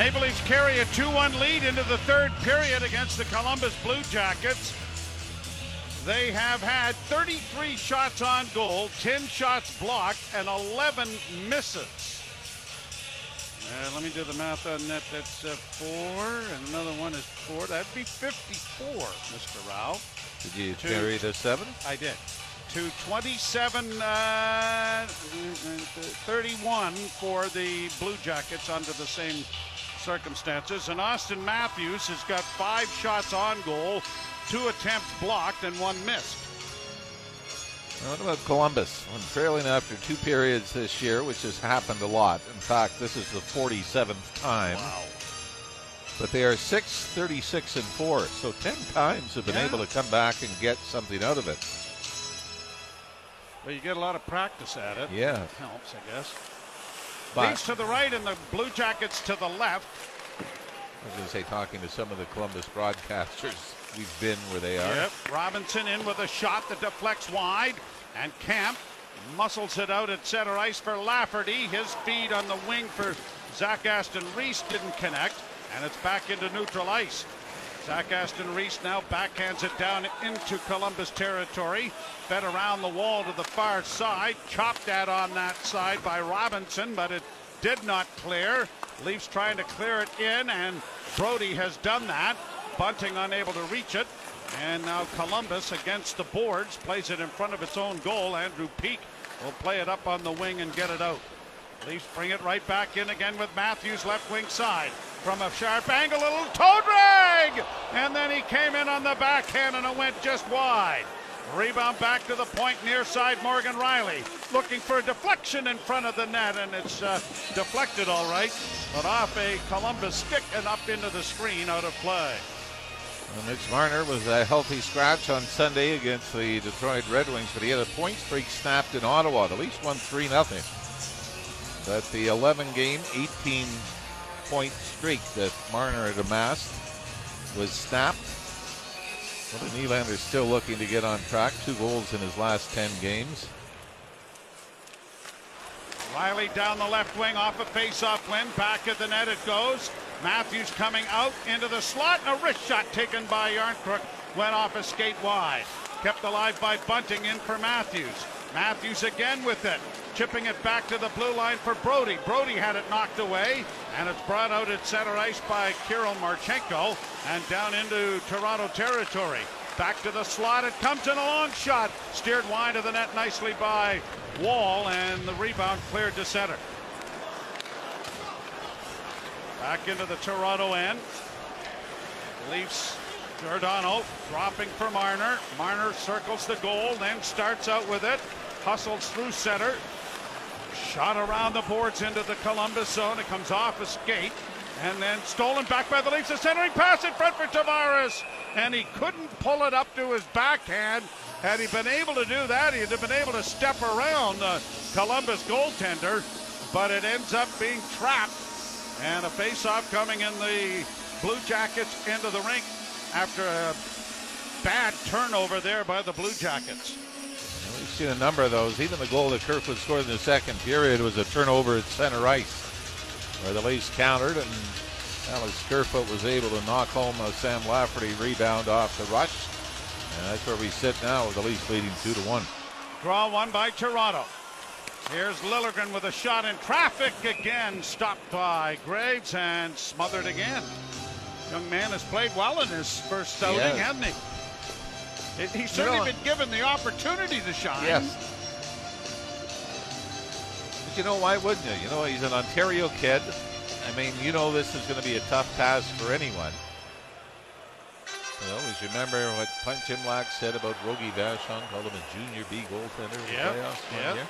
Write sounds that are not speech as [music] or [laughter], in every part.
Maple Leafs carry a 2-1 lead into the third period against the Columbus Blue Jackets. They have had 33 shots on goal, 10 shots blocked, and 11 misses. Uh, let me do the math on that. That's uh, four, and another one is four. That'd be 54, Mr. Ralph. Did you carry the seven? I did. To 27, uh, 31 for the Blue Jackets under the same circumstances. And Auston Matthews has got five shots on goal, two attempts blocked, and one missed. What about Columbus? When trailing after two periods this year, which has happened a lot. In fact, this is the 47th time. Wow. But they are 6, 36, and 4. So 10 times have been Yeah. able to come back and get something out of it. Well, you get a lot of practice at it. Yeah. It helps, I guess. But to the right and the Blue Jackets to the left. I was going to say, talking to some of the Columbus broadcasters, we've been where they are. Yep. Robinson in with a shot that deflects wide, and Kampf muscles it out at center ice for Lafferty. His feed on the wing for Zach Aston Reese didn't connect, and it's back into neutral ice. Zach Aston Reese now backhands it down into Columbus territory. Fed around the wall to the far side. Chopped at on that side by Robinson, but it did not clear. Leafs trying to clear it in, and Brodie has done that. Bunting unable to reach it. And now Columbus against the boards plays it in front of its own goal. Andrew Peeke will play it up on the wing and get it out. Leafs bring it right back in again with Matthews left wing side. From a sharp angle, a little toe drag! And then he came in on the backhand and it went just wide. Rebound back to the point near side. Morgan Rielly looking for a deflection in front of the net, and it's uh, deflected all right, but off a Columbus stick and up into the screen out of play. Well, Mitch Marner was a healthy scratch on Sunday against the Detroit Red Wings, but he had a point streak snapped in Ottawa. The least won 3 0. But the 11 game, 18 point streak that Marner had amassed was snapped. Well, the Nylander's still looking to get on track. Two goals in his last 10 games. Rielly down the left wing off a face-off win. Back at the net it goes. Matthews coming out into the slot. And a wrist shot taken by Järnkrok. Went off a skate wide. Kept alive by Bunting in for Matthews. Matthews again with it. Chipping it back to the blue line for Brodie. Brodie had it knocked away. And it's brought out at center ice by Kirill Marchenko. And down into Toronto territory. Back to the slot. It comes in a long shot. Steered wide of the net nicely by Woll. And the rebound cleared to center. Back into the Toronto end. Leafs Giordano dropping for Marner. Marner circles the goal, then starts out with it. Hustles through center. Shot around the boards into the Columbus zone. It comes off a skate. And then stolen back by the Leafs. A centering pass in front for Tavares. And he couldn't pull it up to his backhand. Had he been able to do that, he'd have been able to step around the Columbus goaltender. But it ends up being trapped. And a face-off coming in the Blue Jackets of the rink after a bad turnover there by the Blue Jackets. Seen a number of those. Even the goal that Kerfoot scored in the second period was a turnover at center ice, where the Leafs countered, and Alex Kerfoot was able to knock home a Sam Lafferty rebound off the rush. And that's where we sit now with the Leafs leading two to one. Draw one by Toronto. Here's Liljegren with a shot in traffic again, stopped by Greaves and smothered again. Young man has played well in his first outing, has. hasn't he? He- He's certainly know- been given the opportunity to shine. Yes. But you know, why wouldn't you? You know, he's an Ontario kid. I mean, you know, this is going to be a tough task for anyone. You always remember what Punch Imlach said about Rogie Vachon, called him a junior B goaltender in Yep, the playoffs one yep.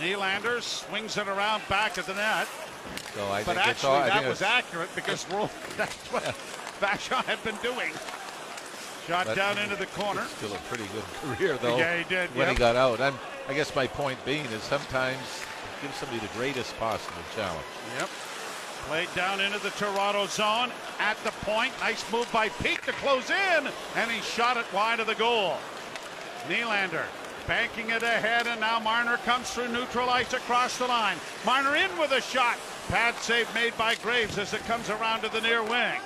Nylander swings it around back at the net. So I But think actually, all, I that was accurate because [laughs] [laughs] that's what Vachon had been doing. Shot but down into the corner. Still a pretty good [laughs] career, though. Yeah, he did, When yep. he got out, I'm, I guess my point being is sometimes give somebody the greatest possible challenge. Yep. Played down into the Toronto zone at the point. Nice move by Pete to close in, and he shot it wide of the goal. Nylander banking it ahead, and now Marner comes through neutral ice across the line. Marner in with a shot. Pad save made by Greaves as it comes around to the near wing.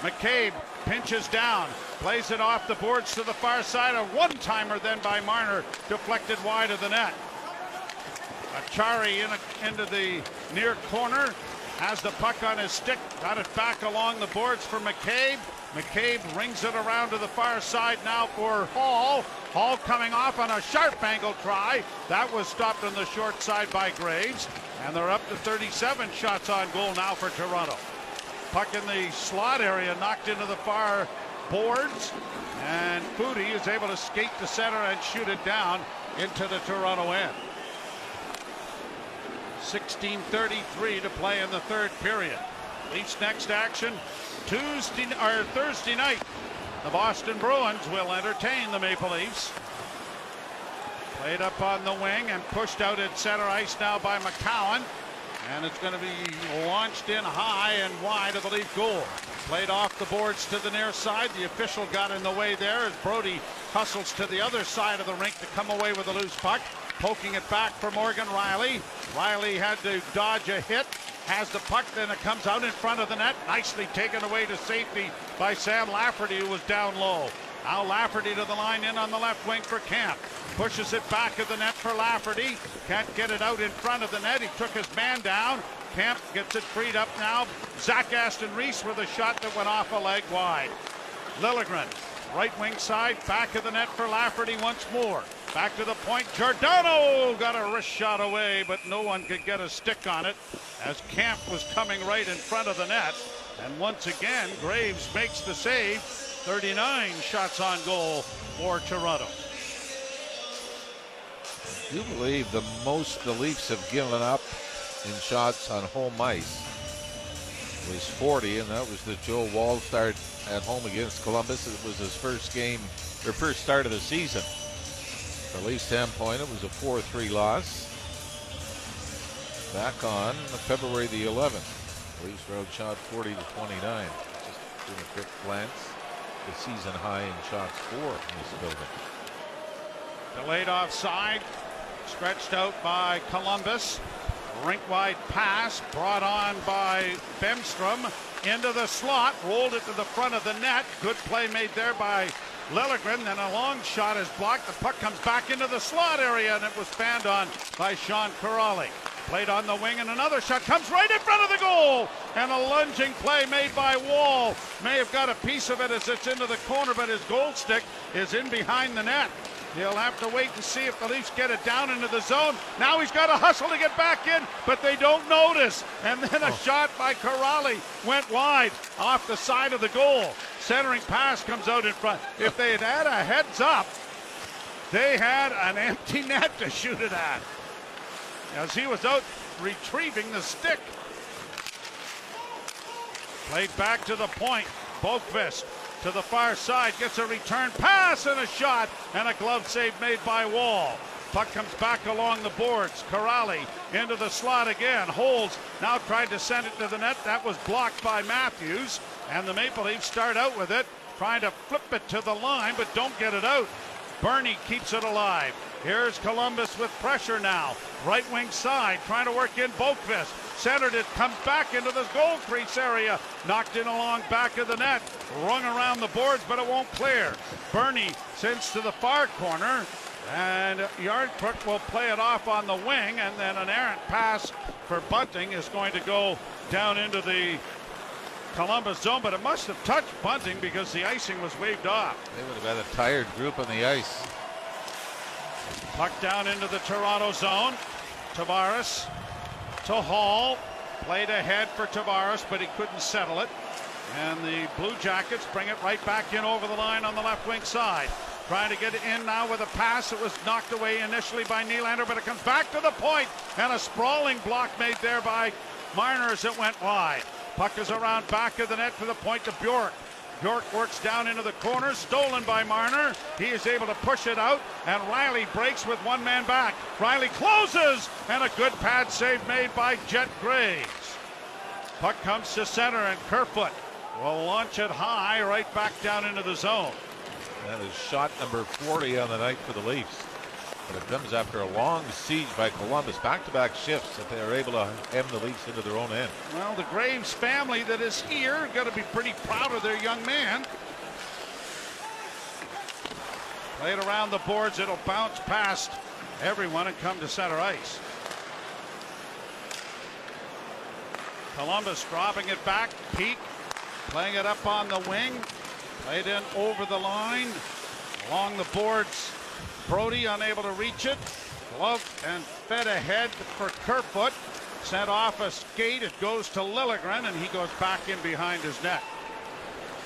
McCabe pinches down, plays it off the boards to the far side. A one timer then by Marner, deflected wide of the net. Acciari in a, into the near corner, has the puck on his stick, got it back along the boards for McCabe. McCabe rings it around to the far side now for Holl. Holl coming off on a sharp angle try. That was stopped on the short side by Greaves. And they're up to 37 shots on goal now for Toronto. Puck in the slot area knocked into the far boards. And Foudy is able to skate to center and shoot it down into the Toronto end. 16:33 to play in the third period. Leafs next action Tuesday or Thursday night. The Boston Bruins will entertain the Maple Leafs. Played up on the wing and pushed out at center ice now by McCowan. And it's going to be launched in high and wide of the Leaf goal. Played off the boards to the near side. The official got in the way there as Brodie hustles to the other side of the rink to come away with a loose puck. Poking it back for Morgan Rielly. Rielly had to dodge a hit. Has the puck, then it comes out in front of the net. Nicely taken away to safety by Sam Lafferty, who was down low. Now Lafferty to the line in on the left wing for Kampf. Pushes it back of the net for Lafferty. Can't get it out in front of the net. He took his man down. Kampf gets it freed up now. Zach Aston Reese with a shot that went off a leg wide. Liljegren, right wing side, back of the net for Lafferty once more. Back to the point. Giordano got a wrist shot away, but no one could get a stick on it as Kampf was coming right in front of the net. And once again, Greaves makes the save. 39 shots on goal for Toronto. You believe the most the Leafs have given up in shots on home ice was 40, and that was the Joe Woll start at home against Columbus. It was his first game, or first start of the season. For Leafs standpoint, it was a 4-3 loss. Back on February the 11th, Leafs road shot 40 to 29. Just doing a quick glance, the season high in shots for in this building. Delayed offside, stretched out by Columbus. Rink wide pass brought on by Bemstrom into the slot, rolled it to the front of the net. Good play made there by Liljegren. Then a long shot is blocked. The puck comes back into the slot area and it was fanned on by Sean Kuraly. Played on the wing and another shot comes right in front of the goal. And a lunging play made by Woll. May have got a piece of it as it's into the corner, but his goal stick is in behind the net. He'll have to wait and see if the Leafs get it down into the zone. Now he's got to hustle to get back in, but they don't notice. And then a oh. shot by Kuraly went wide off the side of the goal. Centering pass comes out in front. If they had had a heads up, they had an empty [laughs] net to shoot it at. As he was out retrieving the stick. Played back to the point. Boqvist to the far side, gets a return pass and a shot, and a glove save made by Woll. Puck comes back along the boards. Kuraly into the slot again. Holds now tried to send it to the net. That was blocked by Matthews. And the Maple Leafs start out with it, trying to flip it to the line, but don't get it out. Berni keeps it alive. Here's Columbus with pressure now. Right wing side, trying to work in Boqvist. Centered it, comes back into the goal crease area. Knocked in along back of the net. Rung around the boards, but it won't clear. Berni sends to the far corner. And Järnkrok will play it off on the wing, and then an errant pass for Bunting is going to go down into the Columbus zone, but it must have touched Bunting because the icing was waved off. They would have had a tired group on the ice. Puck down into the Toronto zone. Tavares to Holl. Played ahead for Tavares, but he couldn't settle it. And the Blue Jackets bring it right back in over the line on the left wing side. Trying to get it in now with a pass. It was knocked away initially by Nylander, but it comes back to the point, and a sprawling block made there by Marner as it went wide. Puck is around back of the net for the point to Bjork. York works down into the corner, stolen by Marner. He is able to push it out, and Rielly breaks with one man back. Rielly closes, and a good pad save made by Jet Greaves. Puck comes to center, and Kerfoot will launch it high right back down into the zone. That is shot number 40 on the night for the Leafs. But it comes after a long siege by Columbus, back-to-back shifts that they are able to hem the Leafs into their own end. Well, the Greaves family that is here got to be pretty proud of their young man. Played around the boards, it'll bounce past everyone and come to center ice. Columbus dropping it back, Peeke playing it up on the wing, played in over the line, along the boards. Brodie unable to reach it, gloved and fed ahead for Kerfoot. Sent off a skate, it goes to Liljegren, and he goes back in behind his net.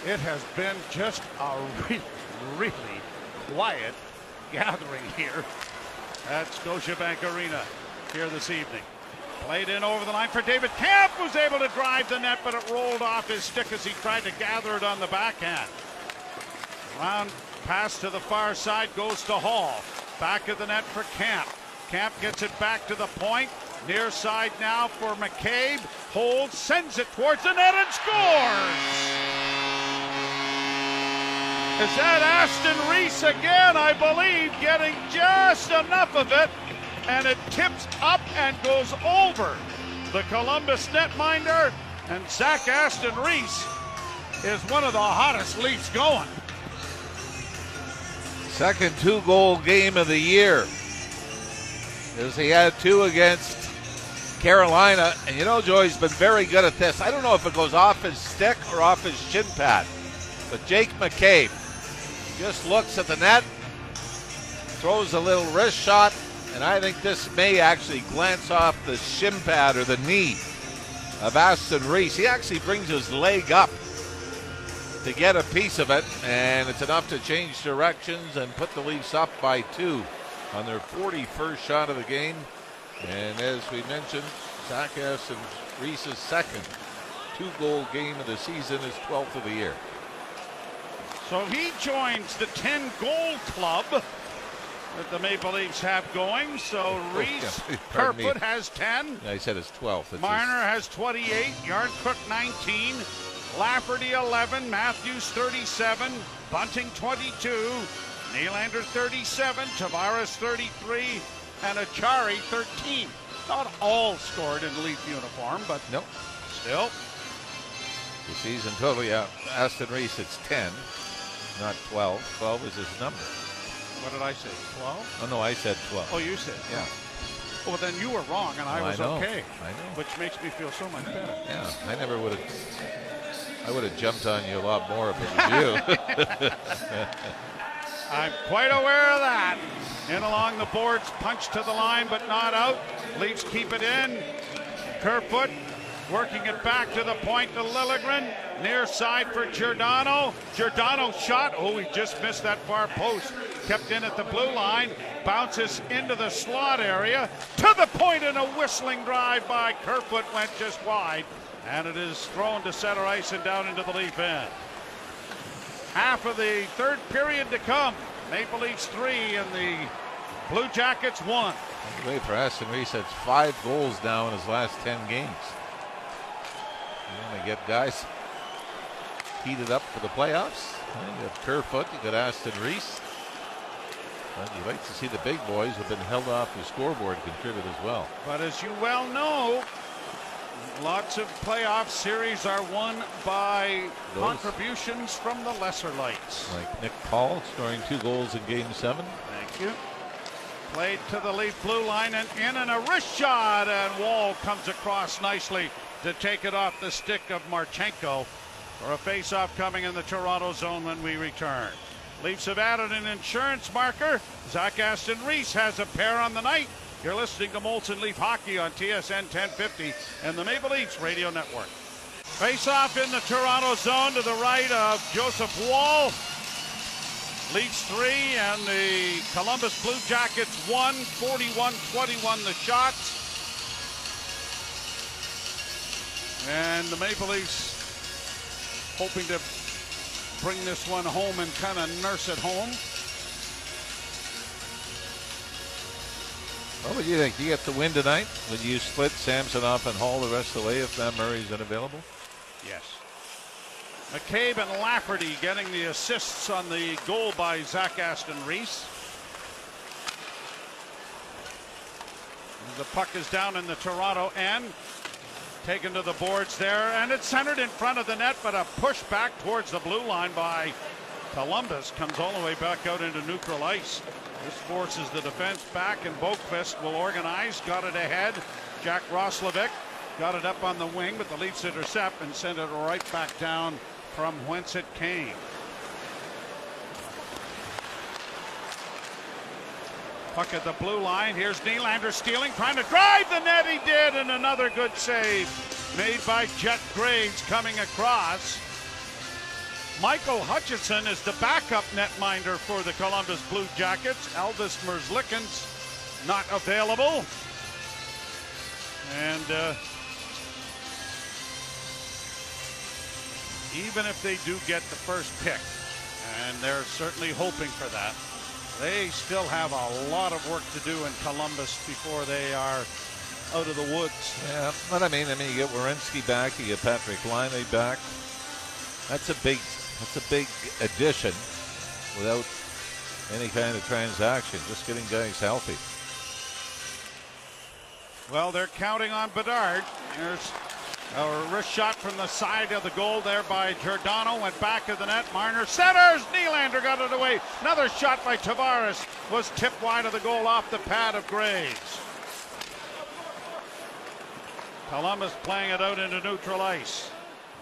It has been just a [laughs] really, really quiet gathering here at Scotiabank Arena here this evening. Played in over the line for David Kampf, who's able to drive the net, but it rolled off his stick as he tried to gather it on the backhand. Round pass to the far side goes to Holl. Back of the net for Kampf. Kampf gets it back to the point. Near side now for McCabe. Holds, sends it towards the net and scores! Is that Aston Reese again, I believe, getting just enough of it and it tips up and goes over the Columbus netminder. And Zach Aston Reese is one of the hottest Leafs going. Second two goal game of the year. As he had two against Carolina. And you know, Joey's been very good at this. I don't know if it goes off his stick or off his shin pad. But Jake McCabe just looks at the net, throws a little wrist shot, and I think this may actually glance off the shin pad or the knee of Aston Reese. He actually brings his leg up to get a piece of it, and it's enough to change directions and put the Leafs up by two on their 41st shot of the game. And as we mentioned, Zach and Reese's second two goal game of the season, his 12th of the year. So he joins the 10 goal club that the Maple Leafs have going. So [laughs] Reese Kerfoot has 10. I said it's 12. It's Marner has 28. Järnkrok 19. Lafferty 11. Matthews 37. Bunting 22. Nylander 37. Tavares 33. And Acciari 13. Not all scored in Leaf uniform, but nope. still. The season total, yeah. Aston Reese, it's 10, not 12. 12 is his number. What did I say? 12? Oh, no, I said 12. Oh, you said? Yeah. Well, then you were wrong, and I was I okay. I know. Which makes me feel so much better. Yeah, I never would have. I would have jumped on you a lot more if it was you. [laughs] I'm quite aware of that. In along the boards, punch to the line, but not out. Leafs keep it in. Kerfoot working it back to the point to Liljegren. Near side for Giordano. Giordano shot. Oh, he just missed that far post kept in at the blue line, bounces into the slot area, to the point and a whistling drive by Kerfoot went just wide, and it is thrown to center ice and down into the Leaf end. Half of the third period to come. Maple Leafs three and the Blue Jackets one. Wait for Aston Reese. That's five goals now in his last ten games. You want to get guys heated up for the playoffs. You got Kerfoot, you got Aston Reese. Well, you like to see the big boys have been held off the scoreboard contribute as well. But as you well know, lots of playoff series are won by Those. contributions from the lesser lights. Like Nick Paul scoring two goals in game seven. Thank you. Played to the Leaf blue line and in and a wrist shot and Woll comes across nicely to take it off the stick of Marchenko for a face-off coming in the Toronto zone when we return. Leafs have added an insurance marker. Zach Aston Reese has a pair on the night. You're listening to Molson Leaf Hockey on TSN 1050 and the Maple Leafs Radio Network. Face off in the Toronto zone to the right of Joseph Woll. Leafs three and the Columbus Blue Jackets one, 41 21 the shots. And the Maple Leafs hoping to bring this one home and kind of nurse it home. What would you think? You get the win tonight? Would you split Samson Samsonov and Hall the rest of the way if Matt Murray's unavailable? Yes. McCabe and Lafferty getting the assists on the goal by Zach Aston Reese. the puck is down in the Toronto end. Taken to the boards there, and it's centered in front of the net, but a push back towards the blue line by Columbus comes all the way back out into neutral ice. This forces the defense back, and Boqvist will organize. Got it ahead. Jack Roslovic got it up on the wing, but the Leafs intercept and send it right back down from whence it came. Puck at the blue line. Here's Nylander stealing, trying to drive the net. He did, and another good save made by Jet Greaves coming across. Michael Hutchinson is the backup netminder for the Columbus Blue Jackets. Elvis Merzlikins not available. And uh, even if they do get the first pick, and they're certainly hoping for that, they still have a lot of work to do in Columbus before they are out of the woods. Yeah, but I mean, I mean, you get Werenski back, you get Patrick Laine back. That's a big that's a big addition without any kind of transaction, just getting guys healthy. Well, they're counting on Bedard. There's a wrist shot from the side of the goal there by Giordano. Went back of the net. Marner centers. Nylander got it away. Another shot by Tavares was tipped wide of the goal off the pad of Greaves. Columbus playing it out into neutral ice.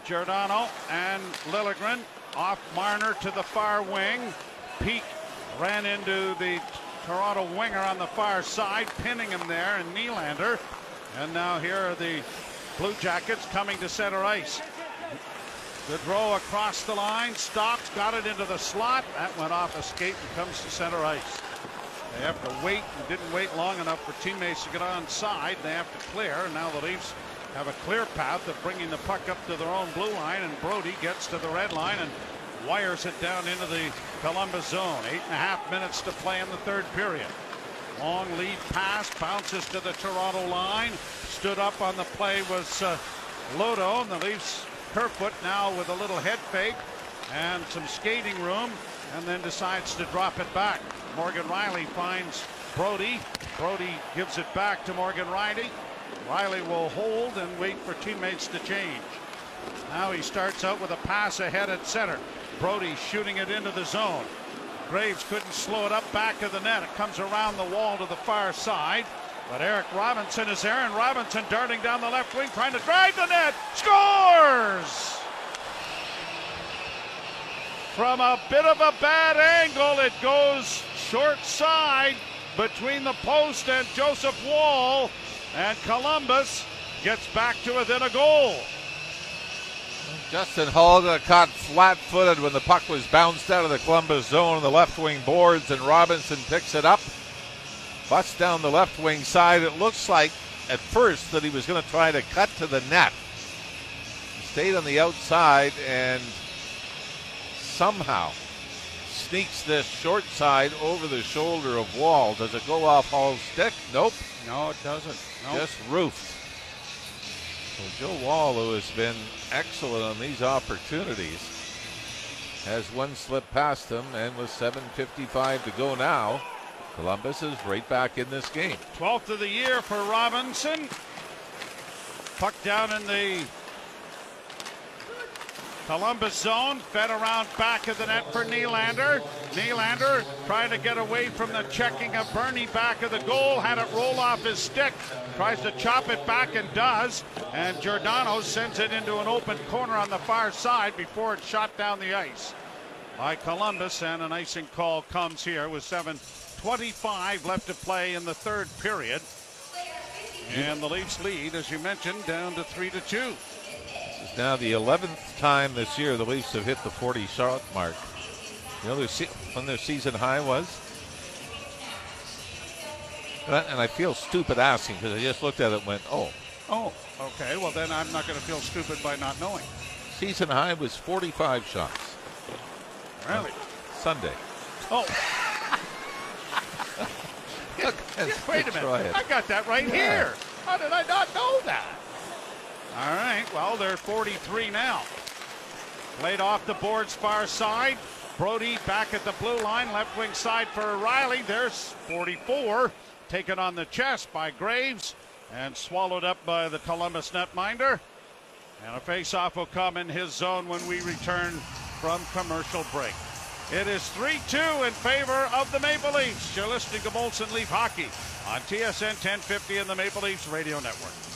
Giordano and Liljegren off Marner to the far wing. Peeke ran into the Toronto winger on the far side, pinning him there, and Nylander. And now here are the Blue Jackets coming to center ice. Gaudreau across the line, stops, got it into the slot. That went off a skate and comes to center ice. They have to wait and didn't wait long enough for teammates to get on side. They have to clear, and now the Leafs have a clear path of bringing the puck up to their own blue line, and Brodie gets to the red line and wires it down into the Columbus zone. Eight and a half minutes to play in the third period. Long lead pass bounces to the Toronto line. Stood up on the play was uh, Lodo, and the Leafs Kerfoot now with a little head fake and some skating room, and then decides to drop it back. Morgan Rielly finds Brodie. Brodie gives it back to Morgan Rielly. Rielly will hold and wait for teammates to change. Now he starts out with a pass ahead at center. Brodie shooting it into the zone. Greaves couldn't slow it up back of the net. It comes around the wall to the far side. But Eric Robinson is there, and Robinson darting down the left wing, trying to drive the net. Scores! From a bit of a bad angle, it goes short side between the post and Joseph Woll, And Columbus gets back to within a goal. Justin Holl got caught flat footed when the puck was bounced out of the Columbus zone on the left wing boards, and Robinson picks it up. Busts down the left wing side. It looks like at first that he was going to try to cut to the net. He stayed on the outside and somehow sneaks this short side over the shoulder of Woll. Does it go off Holl's stick? Nope. No, it doesn't. Nope. Just roofed. So Joe Woll, who has been excellent on these opportunities, has one slip past him, and with 7.55 to go now, Columbus is right back in this game. 12th of the year for Robinson. Puck down in the Columbus zone, fed around back of the net for Nylander. Nylander trying to get away from the checking of Berni back of the goal, had it roll off his stick, tries to chop it back and does. And Giordano sends it into an open corner on the far side before it's shot down the ice by Columbus. And an icing call comes here with 7.25 left to play in the third period. And the Leafs lead, as you mentioned, down to 3 to 2. Now the 11th time this year the Leafs have hit the 40 shot mark. You know, their se- when their season high was? And I, and I feel stupid asking because I just looked at it and went, oh. Oh, okay. Well, then I'm not going to feel stupid by not knowing. Season high was 45 shots. Really? Sunday. Oh. [laughs] [laughs] Look, Wait a minute. It. I got that right yeah. here. How did I not know that? All right. Well, they're 43 now. Played off the boards far side. Brodie back at the blue line, left wing side for Rielly. There's 44. taken on the chest by Greaves and swallowed up by the Columbus netminder. And a face-off will come in his zone when we return from commercial break. It is 3-2 in favor of the Maple Leafs. You're listening to Molson Leaf Hockey on TSN 1050 and the Maple Leafs Radio Network.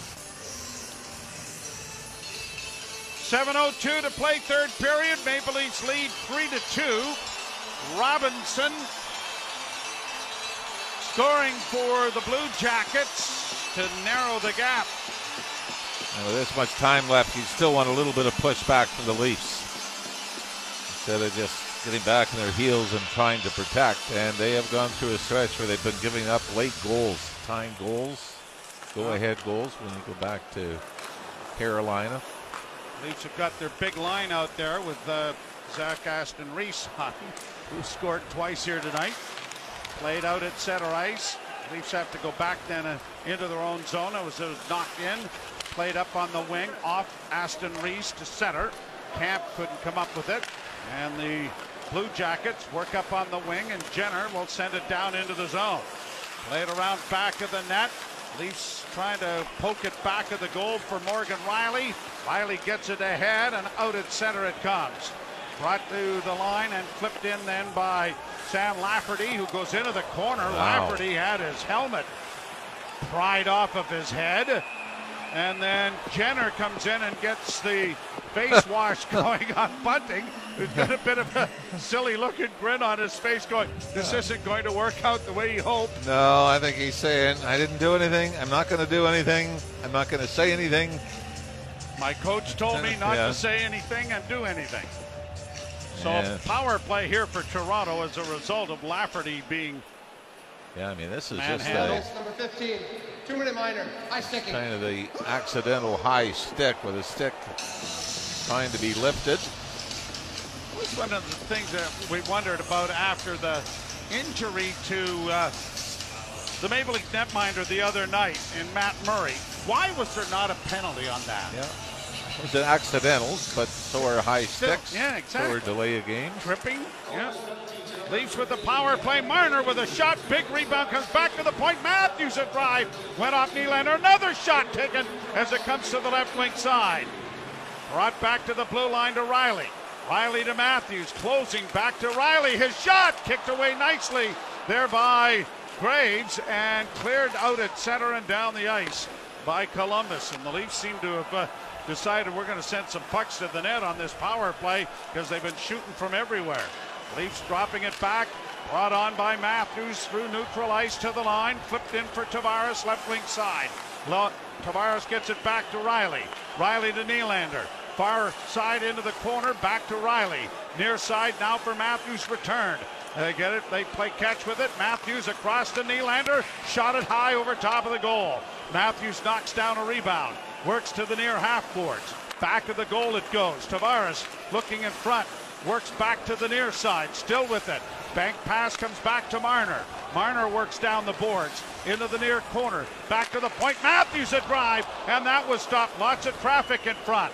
7.02 to play third period. Maple Leafs lead 3 to 2. Robinson scoring for the Blue Jackets to narrow the gap. And with this much time left, you still want a little bit of pushback from the Leafs. Instead of just getting back on their heels and trying to protect. And they have gone through a stretch where they've been giving up late goals, time goals, go ahead goals when you go back to Carolina. Leafs have got their big line out there with uh, Zach Aston Reese, [laughs] who scored twice here tonight. Played out at center ice. Leafs have to go back then uh, into their own zone. It was, it was knocked in. Played up on the wing, off Aston Reese to center. Kampf couldn't come up with it. And the Blue Jackets work up on the wing, and Jenner will send it down into the zone. Played around back of the net. Leafs trying to poke it back of the goal for Morgan Rielly. Rielly gets it ahead, and out at center it comes. Brought to the line and flipped in then by Sam Lafferty, who goes into the corner. Wow. Lafferty had his helmet pried off of his head. And then Jenner comes in and gets the face wash [laughs] going on Bunting, who's got a bit of a silly looking grin on his face, going, This isn't going to work out the way he hoped. No, I think he's saying, I didn't do anything. I'm not going to do anything. I'm not going to say anything. My coach told me not Yeah. to say anything and do anything. So Yeah. power play here for Toronto as a result of Lafferty being Yeah, I mean, this is just Manhandled. a, Number 15, two minute minor, high sticking. kind of the accidental high stick with a stick trying to be lifted. was one of the things that we wondered about after the injury to uh, the Maple Leaf netminder the other night in Matt Murray. Why was there not a penalty on that? Yeah. It's an accidental, but so are high Still- sticks. yeah, exactly. So are delay a game. Tripping, yeah. Leafs with the power play. Marner with a shot. Big rebound comes back to the point. Matthews a drive. Went off Nylander. Another shot taken as it comes to the left wing side. Brought back to the blue line to Rielly. Rielly to Matthews. Closing back to Rielly. His shot kicked away nicely there by Greaves and cleared out at center and down the ice by Columbus. And the Leafs seem to have uh, decided we're going to send some pucks to the net on this power play because they've been shooting from everywhere. Leafs dropping it back. Brought on by Matthews through neutral ice to the line. Flipped in for Tavares, left wing side. Lo- Tavares gets it back to Rielly. Rielly to Nylander. Far side into the corner, back to Rielly. Near side now for Matthews returned. They get it, they play catch with it. Matthews across to Nylander, shot it high over top of the goal. Matthews knocks down a rebound, works to the near half boards. Back of the goal it goes. Tavares looking in front, works back to the near side, still with it. Bank pass comes back to Marner. Marner works down the boards into the near corner, back to the point. Matthews a drive, and that was stopped. Lots of traffic in front.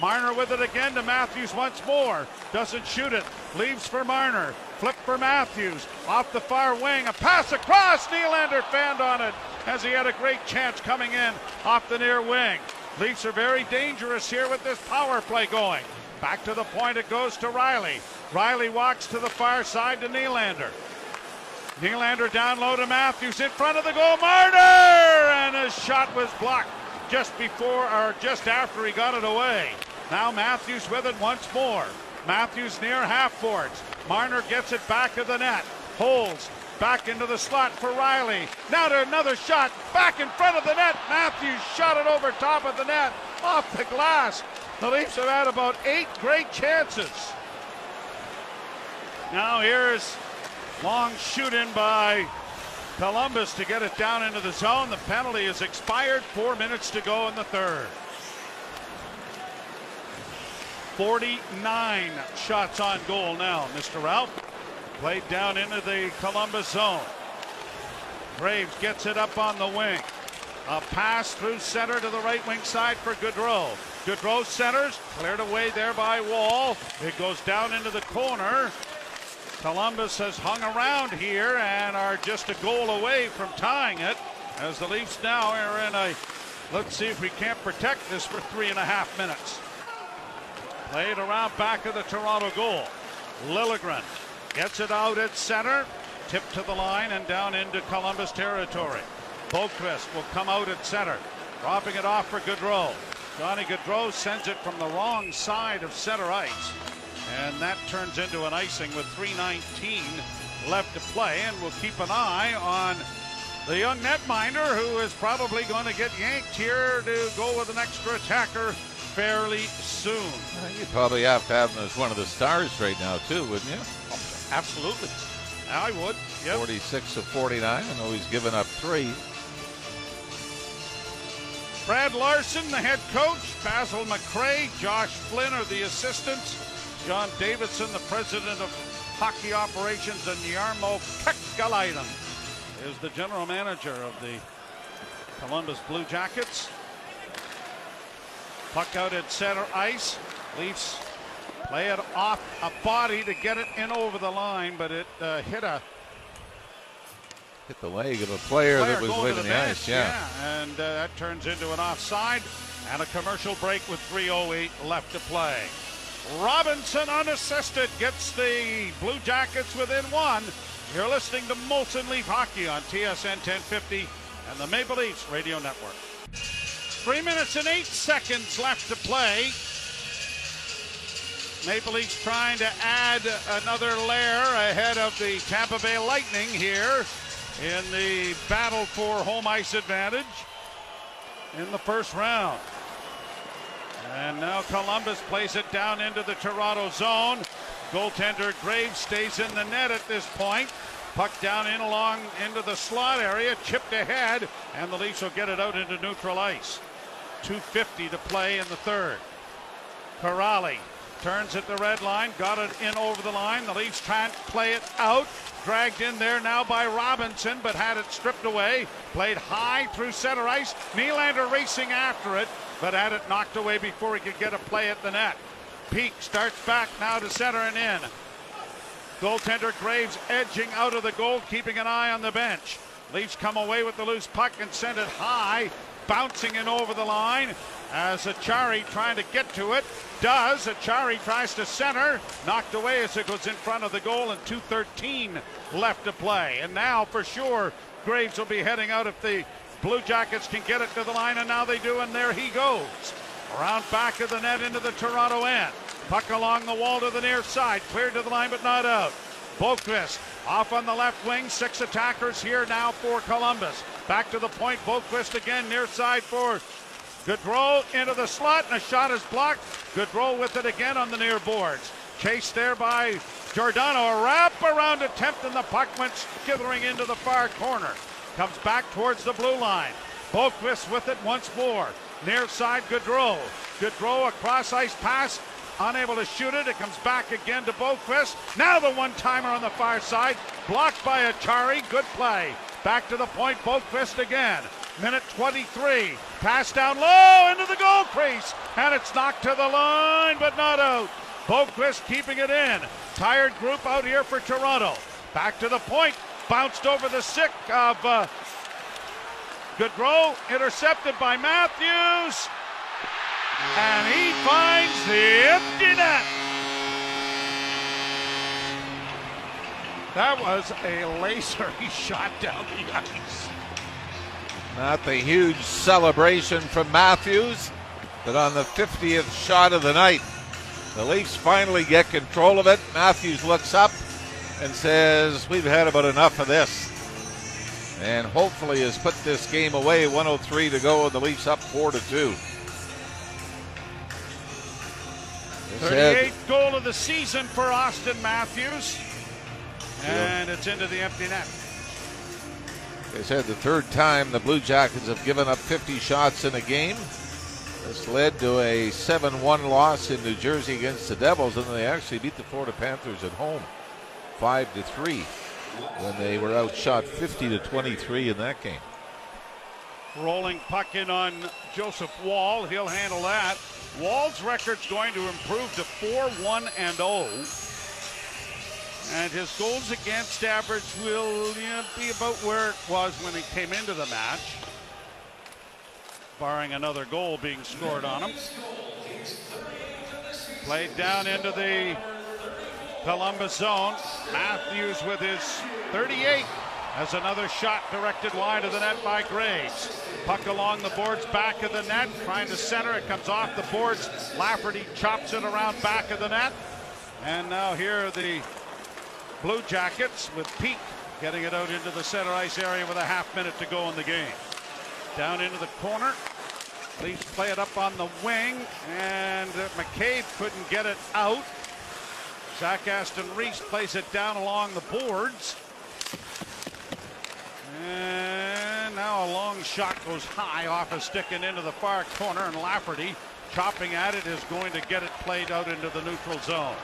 Marner with it again to Matthews once more. Doesn't shoot it. Leaves for Marner. Flip for Matthews. Off the far wing. A pass across. Nylander fanned on it as he had a great chance coming in off the near wing. Leafs are very dangerous here with this power play going. Back to the point it goes to Rielly. Rielly walks to the far side to Nylander. Nylander down low to Matthews in front of the goal. Marner! And his shot was blocked just before or just after he got it away. Now Matthews with it once more. Matthews near half boards. Marner gets it back of the net. Holds back into the slot for Rielly. Now to another shot back in front of the net. Matthews shot it over top of the net off the glass. The Leafs have had about eight great chances. Now here's long shoot in by Columbus to get it down into the zone. The penalty is expired. Four minutes to go in the third. 49 shots on goal now, Mr. Ralph. Played down into the Columbus zone. Greaves gets it up on the wing. A pass through center to the right wing side for Gaudreau. Gaudreau centers, cleared away there by Woll. It goes down into the corner. Columbus has hung around here and are just a goal away from tying it as the Leafs now are in a let's see if we can't protect this for three and a half minutes. Played around back of the Toronto goal. Liljegren gets it out at center, tipped to the line and down into Columbus territory. Boqvist will come out at center, dropping it off for Gaudreau. Johnny Gaudreau sends it from the wrong side of center ice. And that turns into an icing with 3.19 left to play. And we'll keep an eye on the young netminder who is probably going to get yanked here to go with an extra attacker fairly soon. You'd probably have to have him as one of the stars right now, too, wouldn't you? Absolutely. I would. Yep. 46 of 49. I know he's given up three. Brad Larsen, the head coach. Basil McRae, Josh Flynn are the assistants. John Davidson, the president of hockey operations, and Jarmo Kekalainen is the general manager of the Columbus Blue Jackets. Puck out at center ice. Leafs play it off a body to get it in over the line, but it uh, hit a hit the leg of a player, player that was to the the ice. Yeah. yeah. and uh, that turns into an offside and a commercial break with 3:08 left to play. Robinson unassisted gets the Blue Jackets within one. You're listening to Molson Leaf Hockey on TSN 1050 and the Maple Leafs Radio Network. Three minutes and eight seconds left to play. Maple Leafs trying to add another layer ahead of the Tampa Bay Lightning here in the battle for home ice advantage in the first round. And now Columbus plays it down into the Toronto zone. Goaltender Greaves stays in the net at this point. Puck down in along into the slot area, chipped ahead, and the Leafs will get it out into neutral ice. 2.50 to play in the third. Kuraly turns at the red line, got it in over the line. The Leafs trying to play it out. Dragged in there now by Robinson, but had it stripped away. Played high through center ice. Nylander racing after it, but had it knocked away before he could get a play at the net. Peeke starts back now to center and in. Goaltender Greaves edging out of the goal, keeping an eye on the bench. Leafs come away with the loose puck and send it high, bouncing in over the line as Acciari trying to get to it. Does. Acciari tries to center, knocked away as it goes in front of the goal, and 2.13 left to play. And now, for sure, Greaves will be heading out if the Blue Jackets can get it to the line, and now they do, and there he goes. Around back of the net into the Toronto end. Puck along the wall to the near side, cleared to the line but not out. Boqvist off on the left wing, six attackers here now for Columbus. Back to the point, Boqvist again near side for Gaudreau into the slot, and a shot is blocked. Gaudreau with it again on the near boards. Chased there by Giordano. A wrap around attempt, and the puck went skithering into the far corner. Comes back towards the blue line. Boqvist with it once more. Near side, Gaudreau. Gaudreau, a cross ice pass. Unable to shoot it. It comes back again to Boqvist. Now the one timer on the far side. Blocked by Acciari. Good play. Back to the point. Boqvist again. Minute 23. Pass down low into the goal crease. And it's knocked to the line, but not out. Boqvist keeping it in. Tired group out here for Toronto. Back to the point. Bounced over the sick of uh, Gaudreau. Intercepted by Matthews. And he finds the empty net. That was a laser [laughs] he shot down the ice. Not the huge celebration from Matthews, but on the 50th shot of the night, the Leafs finally get control of it. Matthews looks up and says, We've had about enough of this. And hopefully has put this game away. 103 to go, and the Leafs up 4 to 2. 38th goal of the season for Auston Matthews. And it's into the empty net. They said the third time the Blue Jackets have given up 50 shots in a game. This led to a 7 1 loss in New Jersey against the Devils, and they actually beat the Florida Panthers at home 5 to 3 when they were outshot 50 to 23 in that game. Rolling puck in on Joseph Woll. He'll handle that. Woll's record's going to improve to 4 1 and 0. And his goals against average will yeah, be about where it was when he came into the match, barring another goal being scored on him. Played down into the Columbus zone. Matthews with his 38 as another shot directed wide of the net by Greaves. Puck along the boards, back of the net, trying to center. It comes off the boards. Lafferty chops it around back of the net. And now here are the Blue Jackets with Peeke getting it out into the center ice area with a half minute to go in the game. Down into the corner. Leafs play it up on the wing, and McCabe couldn't get it out. Zach Aston Reese plays it down along the boards. And now a long shot goes high off a stick and into the far corner, and Lafferty chopping at it is going to get it played out into the neutral zone.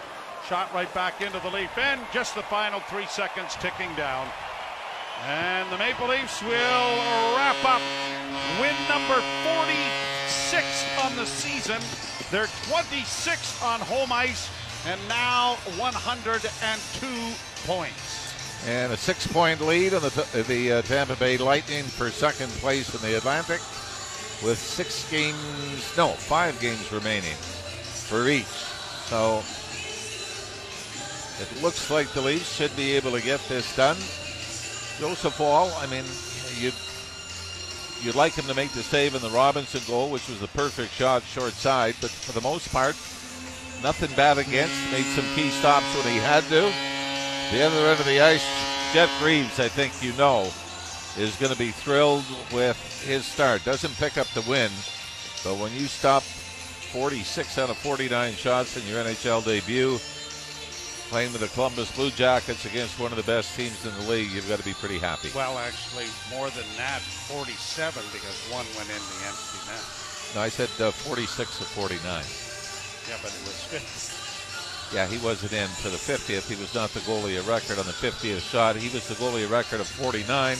Shot right back into the Leaf end, just the final three seconds ticking down. And the Maple Leafs will wrap up win number 46 on the season. They're 26 on home ice and now 102 points. And a six point lead on the, the uh, Tampa Bay Lightning for second place in the Atlantic with six games, no, five games remaining for each. So it looks like the Leafs should be able to get this done. Joseph Woll, I mean, you'd, you'd like him to make the save in the Robinson goal, which was the perfect shot short side, but for the most part, nothing bad against. Made some key stops when he had to. The other end of the ice, Jet Greaves, I think you know, is going to be thrilled with his start. Doesn't pick up the win, but when you stop 46 out of 49 shots in your NHL debut, playing with the Columbus Blue Jackets against one of the best teams in the league, you've got to be pretty happy. Well, actually, more than that, 47 because one went in the empty net. No, I said uh, 46 of 49. Yeah, but it was 50. Yeah, he wasn't in for the 50th. He was not the goalie of record on the 50th shot. He was the goalie of record of 49.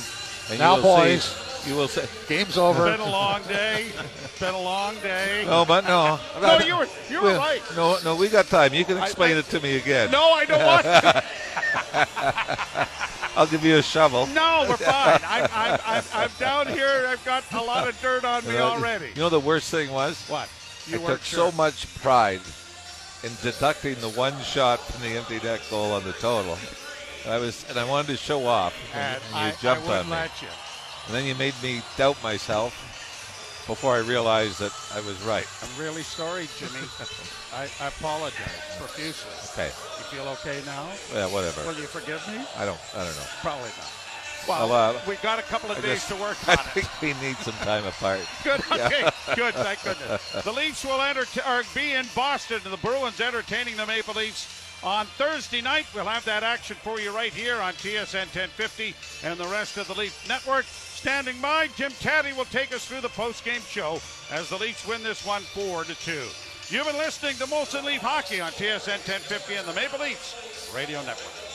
And now, you will boys, see, you will say, game's over. It's been a long day. It's been a long day. no, but no. No, you were you were right. No, no, we got time. You can explain I- it to me again. No, I don't want to. [laughs] I'll give you a shovel. No, we're fine. I, I, I, I'm down here. I've got a lot of dirt on me already. You know the worst thing was? What? You I took sure. so much pride in deducting the one shot from the empty net goal on the total. I was, and I wanted to show off. And and I, you I jumped wouldn't on me. And then you made me doubt myself before I realized that I was right. I'm really sorry, Jimmy. [laughs] I, I apologize profusely. Okay. You feel okay now? Yeah, whatever. Will you forgive me? I don't. I don't know. Probably not. Well, Well, uh, we got a couple of I days just- to work [laughs] I on it. think we need some time apart. [laughs] Good. Okay. Good. Thank goodness. The Leafs will enter or be in Boston, and the Bruins entertaining the Maple Leafs on Thursday night. We'll have that action for you right here on TSN 1050 and the rest of the Leaf Network. Standing by, Jim Tatti will take us through the post-game show as the Leafs win this one four to two. You've been listening to Molson Leaf Hockey on TSN 1050 and the Maple Leafs Radio Network.